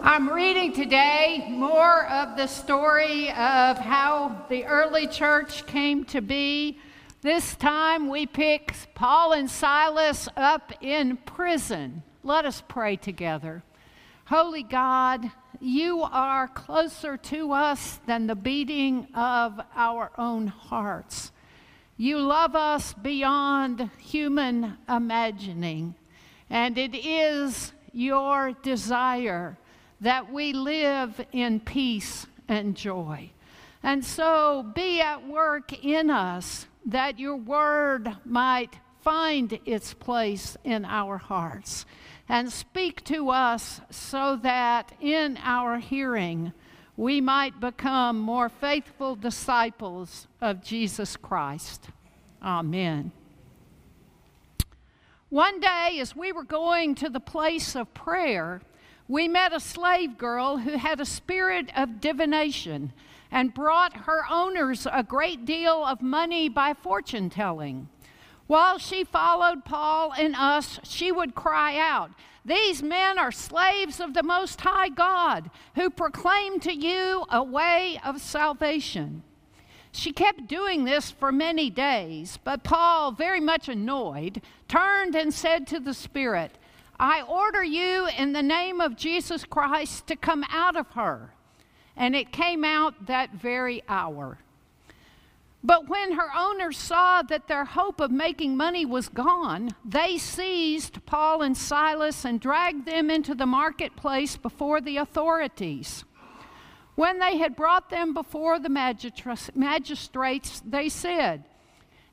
I'm reading today more of the story of how the early church came to be. This time we pick Paul and Silas up in prison. Let us pray together. Holy God, you are closer to us than the beating of our own hearts. You love us beyond human imagining, and it is your desire that we live in peace and joy. And so be at work in us that your word might find its place in our hearts and speak to us so that in our hearing we might become more faithful disciples of Jesus Christ. Amen. One day, as we were going to the place of prayer, we met a slave girl who had a spirit of divination and brought her owners a great deal of money by fortune telling. While she followed Paul and us, she would cry out, These men are slaves of the Most High God, who proclaim to you a way of salvation. She kept doing this for many days, but Paul, very much annoyed, turned and said to the Spirit, I order you in the name of Jesus Christ to come out of her. And it came out that very hour. But when her owners saw that their hope of making money was gone, they seized Paul and Silas and dragged them into the marketplace before the authorities. When they had brought them before the magistrates, they said,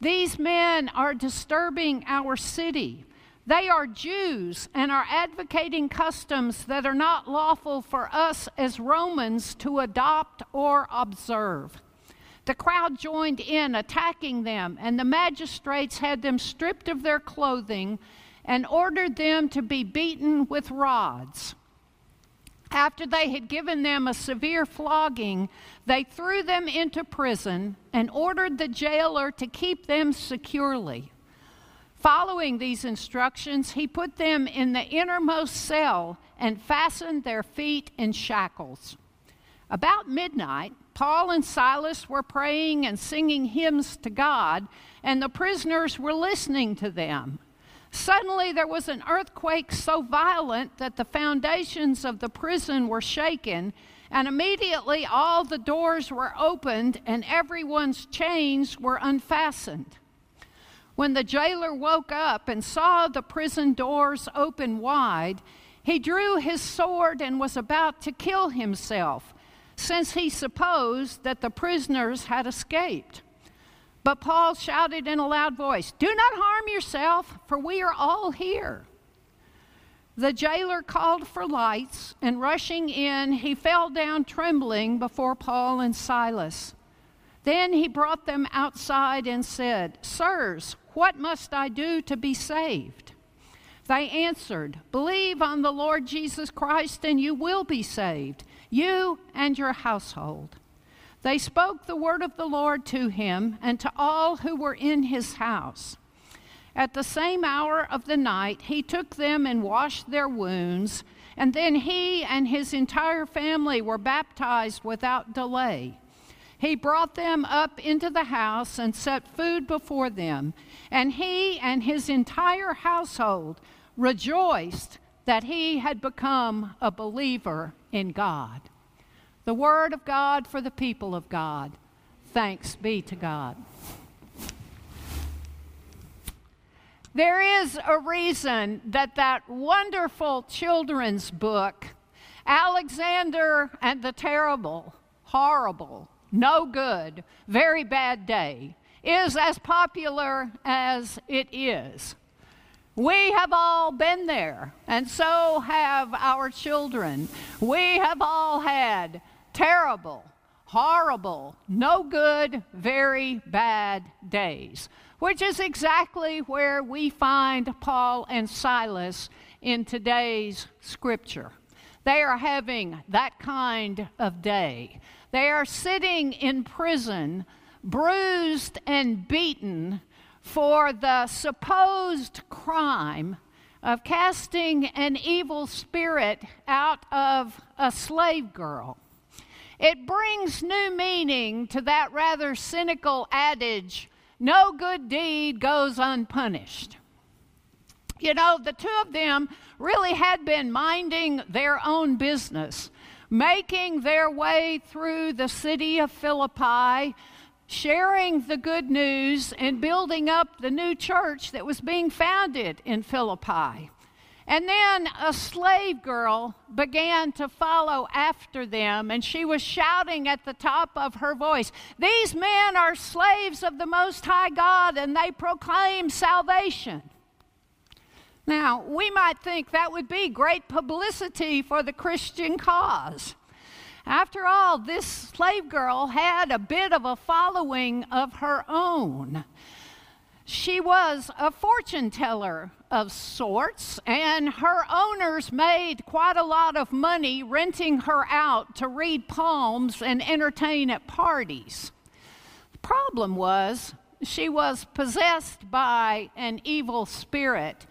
These men are disturbing our city. They are Jews and are advocating customs that are not lawful for us as Romans to adopt or observe. The crowd joined in, attacking them, and the magistrates had them stripped of their clothing and ordered them to be beaten with rods. After they had given them a severe flogging, they threw them into prison and ordered the jailer to keep them securely. Following these instructions, he put them in the innermost cell and fastened their feet in shackles. About midnight, Paul and Silas were praying and singing hymns to God, and the prisoners were listening to them. Suddenly, there was an earthquake so violent that the foundations of the prison were shaken, and immediately all the doors were opened and everyone's chains were unfastened. When the jailer woke up and saw the prison doors open wide, he drew his sword and was about to kill himself, since he supposed that the prisoners had escaped. But Paul shouted in a loud voice, Do not harm yourself, for we are all here. The jailer called for lights, and rushing in, he fell down trembling before Paul and Silas. Then he brought them outside and said, Sirs, what must I do to be saved? They answered, Believe on the Lord Jesus Christ, and you will be saved, you and your household. They spoke the word of the Lord to him and to all who were in his house. At the same hour of the night, he took them and washed their wounds, and then he and his entire family were baptized without delay. He brought them up into the house and set food before them, and he and his entire household rejoiced that he had become a believer in God. The Word of God for the people of God. Thanks be to God. There is a reason that that wonderful children's book, Alexander and the Terrible, horrible, no good, very bad day, is as popular as it is. We have all been there, and so have our children. We have all had terrible, horrible, no good, very bad days, which is exactly where we find Paul and Silas in today's scripture. They are having that kind of day. They are sitting in prison, bruised and beaten for the supposed crime of casting an evil spirit out of a slave girl. It brings new meaning to that rather cynical adage no good deed goes unpunished. You know, the two of them really had been minding their own business, making their way through the city of Philippi, sharing the good news, and building up the new church that was being founded in Philippi. And then a slave girl began to follow after them, and she was shouting at the top of her voice, These men are slaves of the Most High God, and they proclaim salvation. Now, we might think that would be great publicity for the Christian cause. After all, this slave girl had a bit of a following of her own. She was a fortune teller of sorts, and her owners made quite a lot of money renting her out to read palms and entertain at parties. The problem was she was possessed by an evil spirit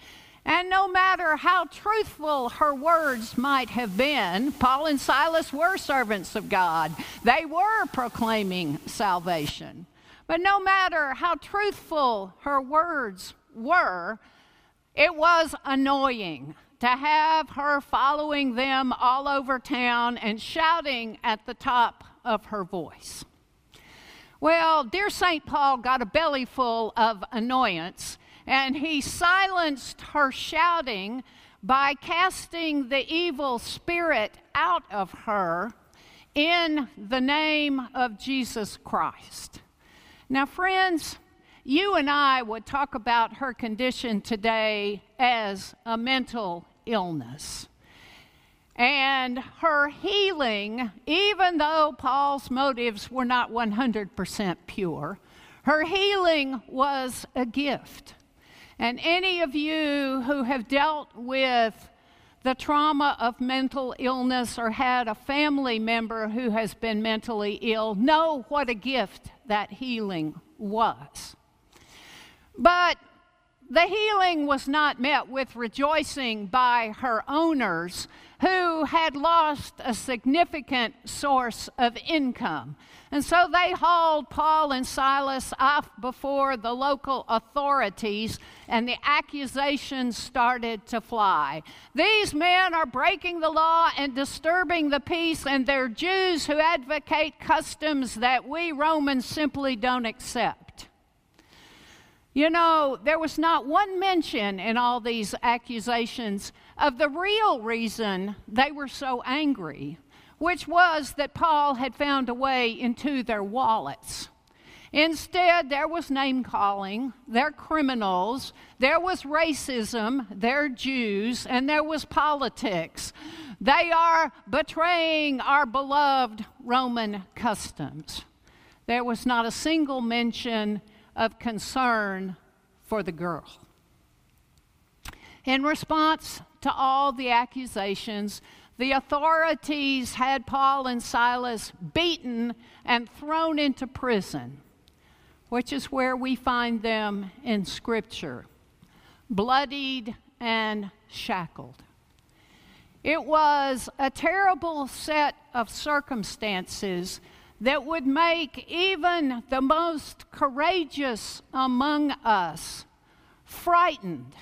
and no matter how truthful her words might have been, Paul and Silas were servants of God. They were proclaiming salvation. But no matter how truthful her words were, it was annoying to have her following them all over town and shouting at the top of her voice. Well, dear St. Paul got a bellyful of annoyance and he silenced her shouting by casting the evil spirit out of her in the name of Jesus Christ. Now, friends, you and I would talk about her condition today as a mental illness. And her healing, even though Paul's motives were not 100% pure, her healing was a gift. And any of you who have dealt with the trauma of mental illness or had a family member who has been mentally ill know what a gift that healing was. But the healing was not met with rejoicing by her owners who had lost a significant source of income. And so they hauled Paul and Silas off before the local authorities, and the accusations started to fly. These men are breaking the law and disturbing the peace, and they're Jews who advocate customs that we Romans simply don't accept. You know, there was not one mention in all these accusations of the real reason they were so angry which was that Paul had found a way into their wallets. Instead, there was name calling, they're criminals, there was racism, they're Jews, and there was politics. They are betraying our beloved Roman customs. There was not a single mention of concern for the girl. In response to all the accusations, the authorities had Paul and Silas beaten and thrown into prison, which is where we find them in Scripture, bloodied and shackled. It was a terrible set of circumstances that would make even the most courageous among us frightened.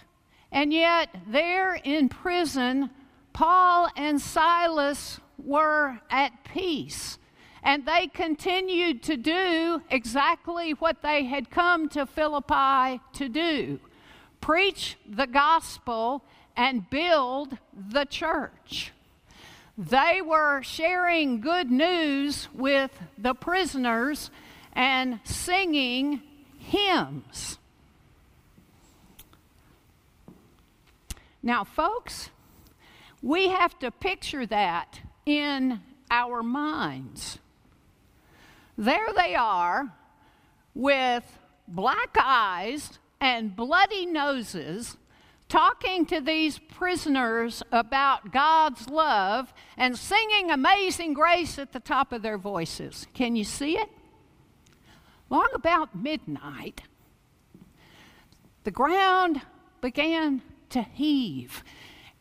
And yet, there in prison, Paul and Silas were at peace. And they continued to do exactly what they had come to Philippi to do preach the gospel and build the church. They were sharing good news with the prisoners and singing hymns. Now, folks, we have to picture that in our minds. There they are with black eyes and bloody noses talking to these prisoners about God's love and singing Amazing Grace at the top of their voices. Can you see it? Long about midnight, the ground began to heave.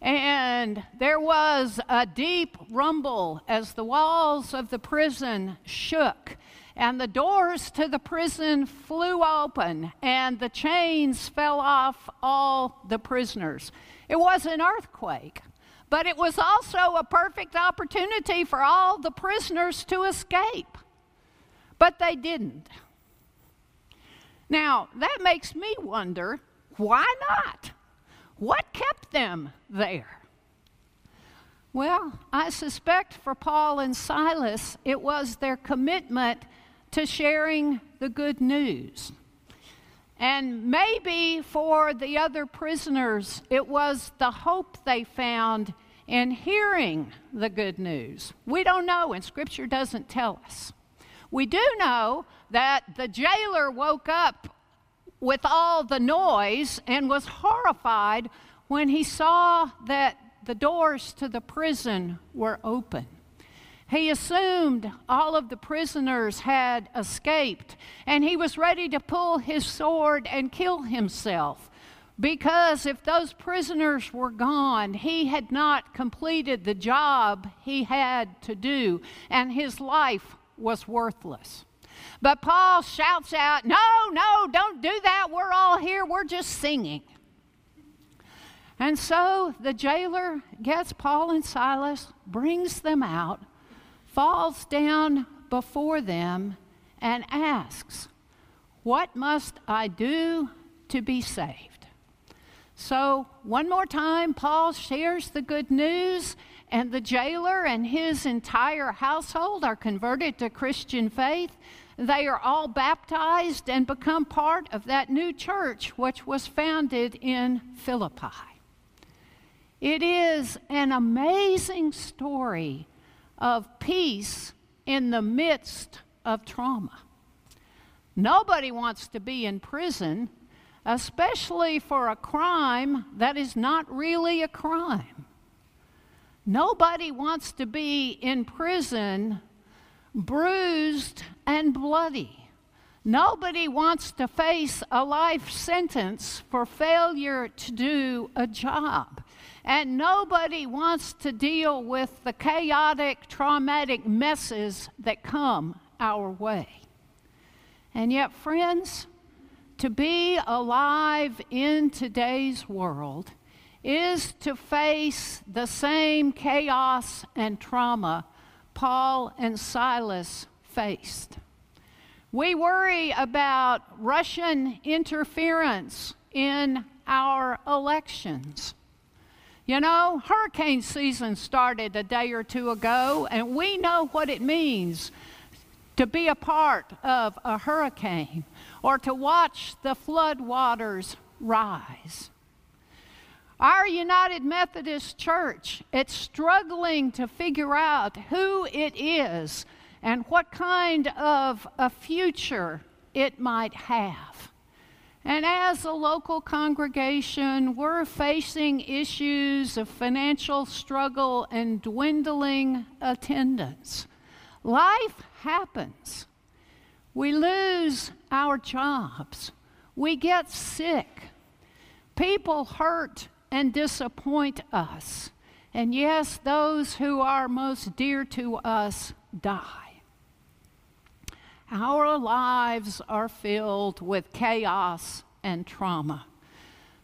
And there was a deep rumble as the walls of the prison shook, and the doors to the prison flew open, and the chains fell off all the prisoners. It was an earthquake, but it was also a perfect opportunity for all the prisoners to escape. But they didn't. Now, that makes me wonder why not? What kept them there? Well, I suspect for Paul and Silas, it was their commitment to sharing the good news. And maybe for the other prisoners, it was the hope they found in hearing the good news. We don't know, and Scripture doesn't tell us. We do know that the jailer woke up with all the noise and was horrified when he saw that the doors to the prison were open. He assumed all of the prisoners had escaped, and he was ready to pull his sword and kill himself. Because if those prisoners were gone, he had not completed the job he had to do, and his life was worthless. But Paul shouts out, No, no, don't do that. We're all here. We're just singing. And so the jailer gets Paul and Silas, brings them out, falls down before them, and asks, What must I do to be saved? So, one more time, Paul shares the good news, and the jailer and his entire household are converted to Christian faith. They are all baptized and become part of that new church which was founded in Philippi. It is an amazing story of peace in the midst of trauma. Nobody wants to be in prison, especially for a crime that is not really a crime. Nobody wants to be in prison bruised and bloody. Nobody wants to face a life sentence for failure to do a job. And nobody wants to deal with the chaotic, traumatic messes that come our way. And yet, friends, to be alive in today's world is to face the same chaos and trauma Paul and Silas faced. We worry about Russian interference in our elections. You know, hurricane season started a day or two ago, and we know what it means to be a part of a hurricane or to watch the floodwaters rise. Our United Methodist Church, it's struggling to figure out who it is and what kind of a future it might have. And as a local congregation, we're facing issues of financial struggle and dwindling attendance. Life happens. We lose our jobs. We get sick. People hurt and disappoint us. And yes, those who are most dear to us die. Our lives are filled with chaos and trauma.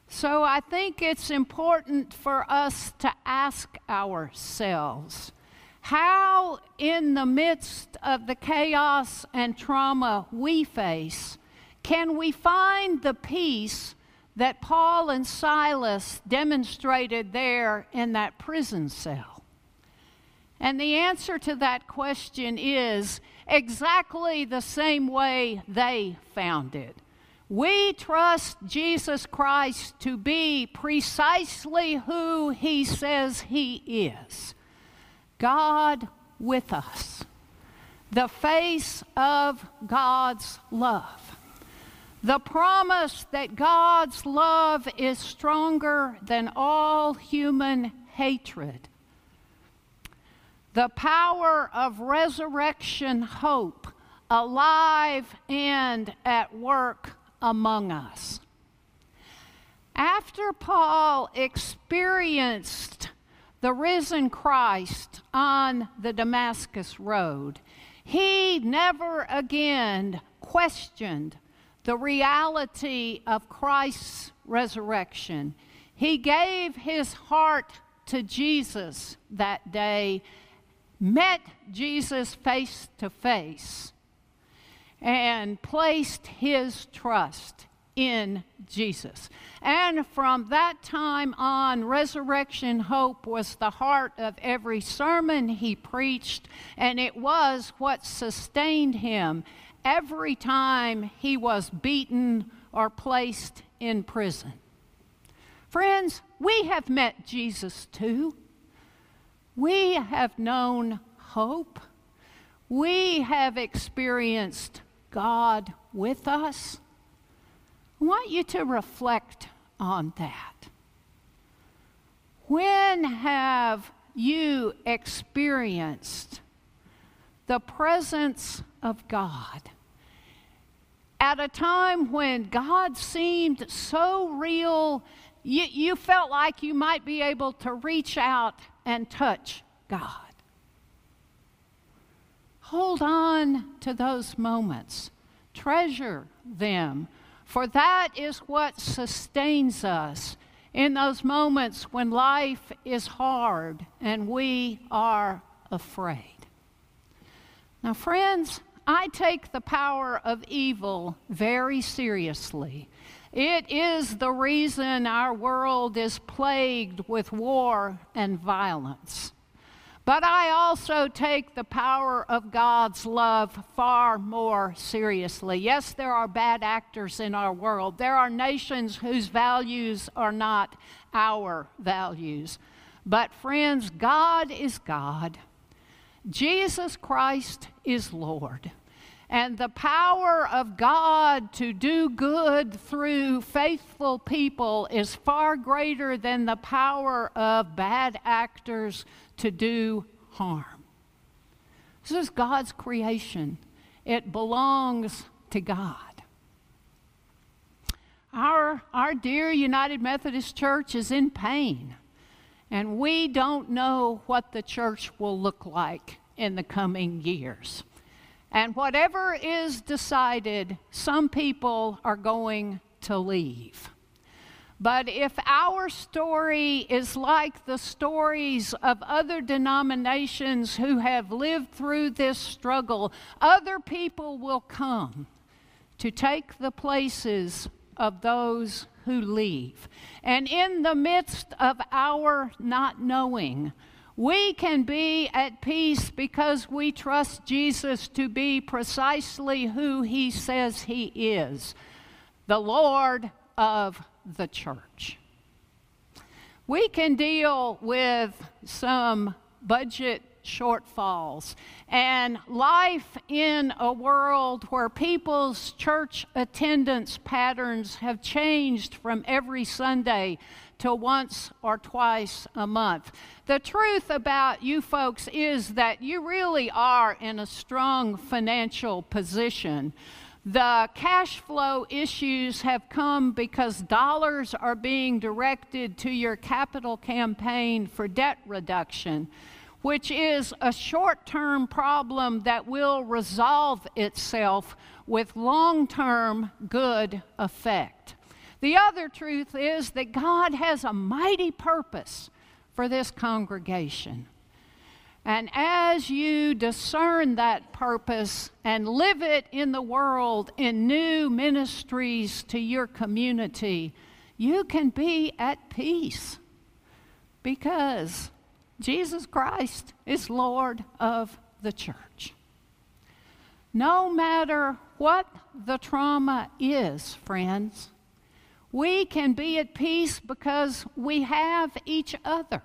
So I think it's important for us to ask ourselves how, in the midst of the chaos and trauma we face, can we find the peace that Paul and Silas demonstrated there in that prison cell? And the answer to that question is exactly the same way they found it. We trust Jesus Christ to be precisely who he says he is God with us, the face of God's love. The promise that God's love is stronger than all human hatred the power of resurrection hope alive and at work among us. After Paul experienced the risen Christ on the Damascus Road, he never again questioned the reality of Christ's resurrection. He gave his heart to Jesus that day, met Jesus face to face, and placed his trust in Jesus. And from that time on, resurrection hope was the heart of every sermon he preached, and it was what sustained him every time he was beaten or placed in prison. Friends, we have met Jesus too. We have known hope. We have experienced God with us. I want you to reflect on that. When have you experienced the presence of God? At a time when God seemed so real, you, you felt like you might be able to reach out and touch God. Hold on to those moments, treasure them for that is what sustains us in those moments when life is hard and we are afraid. Now, friends, I take the power of evil very seriously. It is the reason our world is plagued with war and violence. But I also take the power of God's love far more seriously. Yes, there are bad actors in our world. There are nations whose values are not our values. But, friends, God is God. Jesus Christ is Lord. And the power of God to do good through faithful people is far greater than the power of bad actors to do harm. This is God's creation, it belongs to God. Our, our dear United Methodist Church is in pain, and we don't know what the church will look like in the coming years. And whatever is decided, some people are going to leave. But if our story is like the stories of other denominations who have lived through this struggle, other people will come to take the places of those who leave. And in the midst of our not knowing, we can be at peace because we trust Jesus to be precisely who he says he is the Lord of the church. We can deal with some budget shortfalls and life in a world where people's church attendance patterns have changed from every Sunday to once or twice a month. The truth about you folks is that you really are in a strong financial position. The cash flow issues have come because dollars are being directed to your capital campaign for debt reduction, which is a short term problem that will resolve itself with long term good effect. The other truth is that God has a mighty purpose for this congregation. And as you discern that purpose and live it in the world in new ministries to your community, you can be at peace because Jesus Christ is Lord of the church. No matter what the trauma is, friends, we can be at peace because we have each other.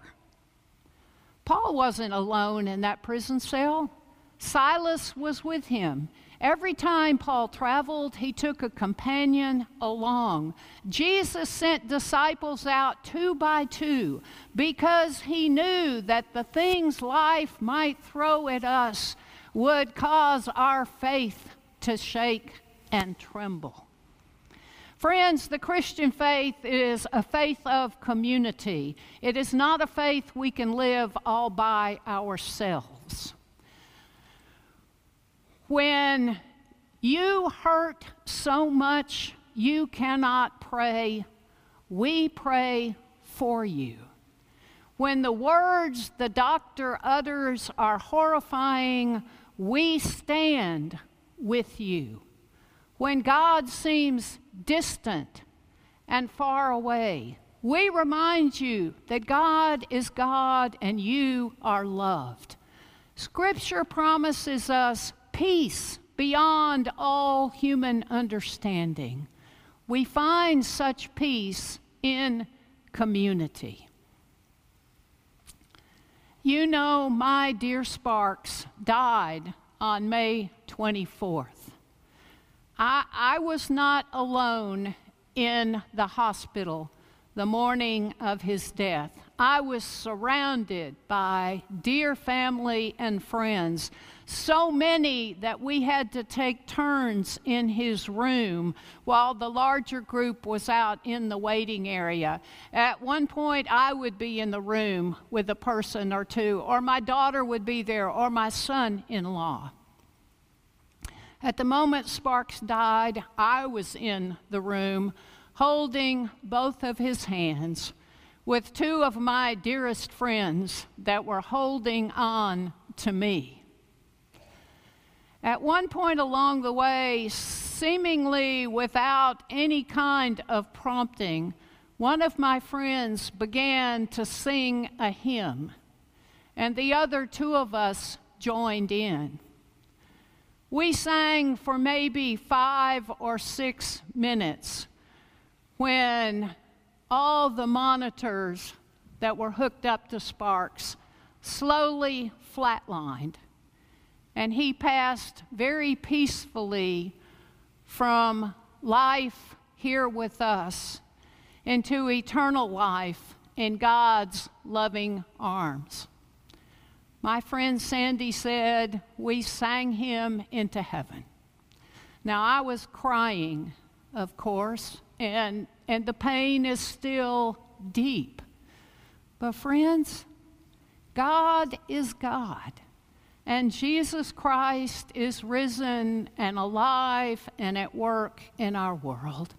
Paul wasn't alone in that prison cell. Silas was with him. Every time Paul traveled, he took a companion along. Jesus sent disciples out two by two because he knew that the things life might throw at us would cause our faith to shake and tremble. Friends, the Christian faith is a faith of community. It is not a faith we can live all by ourselves. When you hurt so much you cannot pray, we pray for you. When the words the doctor utters are horrifying, we stand with you. When God seems distant and far away, we remind you that God is God and you are loved. Scripture promises us peace beyond all human understanding. We find such peace in community. You know, my dear Sparks died on May 24th. I, I was not alone in the hospital the morning of his death. I was surrounded by dear family and friends, so many that we had to take turns in his room while the larger group was out in the waiting area. At one point, I would be in the room with a person or two, or my daughter would be there, or my son in law. At the moment Sparks died, I was in the room holding both of his hands with two of my dearest friends that were holding on to me. At one point along the way, seemingly without any kind of prompting, one of my friends began to sing a hymn, and the other two of us joined in. We sang for maybe five or six minutes when all the monitors that were hooked up to Sparks slowly flatlined. And he passed very peacefully from life here with us into eternal life in God's loving arms. My friend Sandy said, We sang him into heaven. Now, I was crying, of course, and, and the pain is still deep. But, friends, God is God, and Jesus Christ is risen and alive and at work in our world.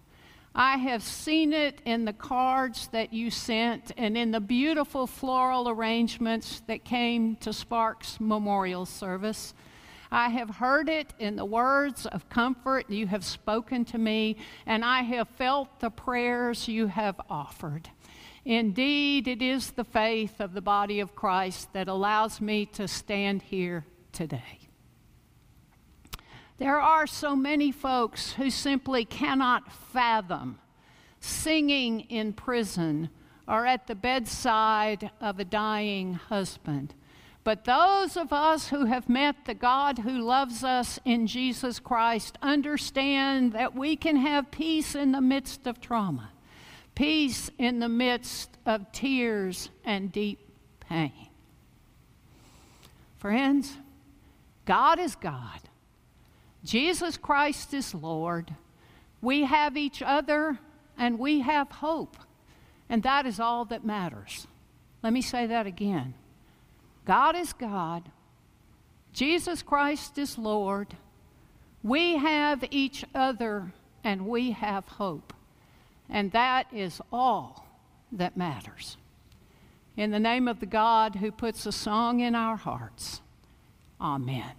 I have seen it in the cards that you sent and in the beautiful floral arrangements that came to Sparks Memorial Service. I have heard it in the words of comfort you have spoken to me, and I have felt the prayers you have offered. Indeed, it is the faith of the body of Christ that allows me to stand here today. There are so many folks who simply cannot fathom singing in prison or at the bedside of a dying husband. But those of us who have met the God who loves us in Jesus Christ understand that we can have peace in the midst of trauma, peace in the midst of tears and deep pain. Friends, God is God. Jesus Christ is Lord. We have each other and we have hope. And that is all that matters. Let me say that again. God is God. Jesus Christ is Lord. We have each other and we have hope. And that is all that matters. In the name of the God who puts a song in our hearts, Amen.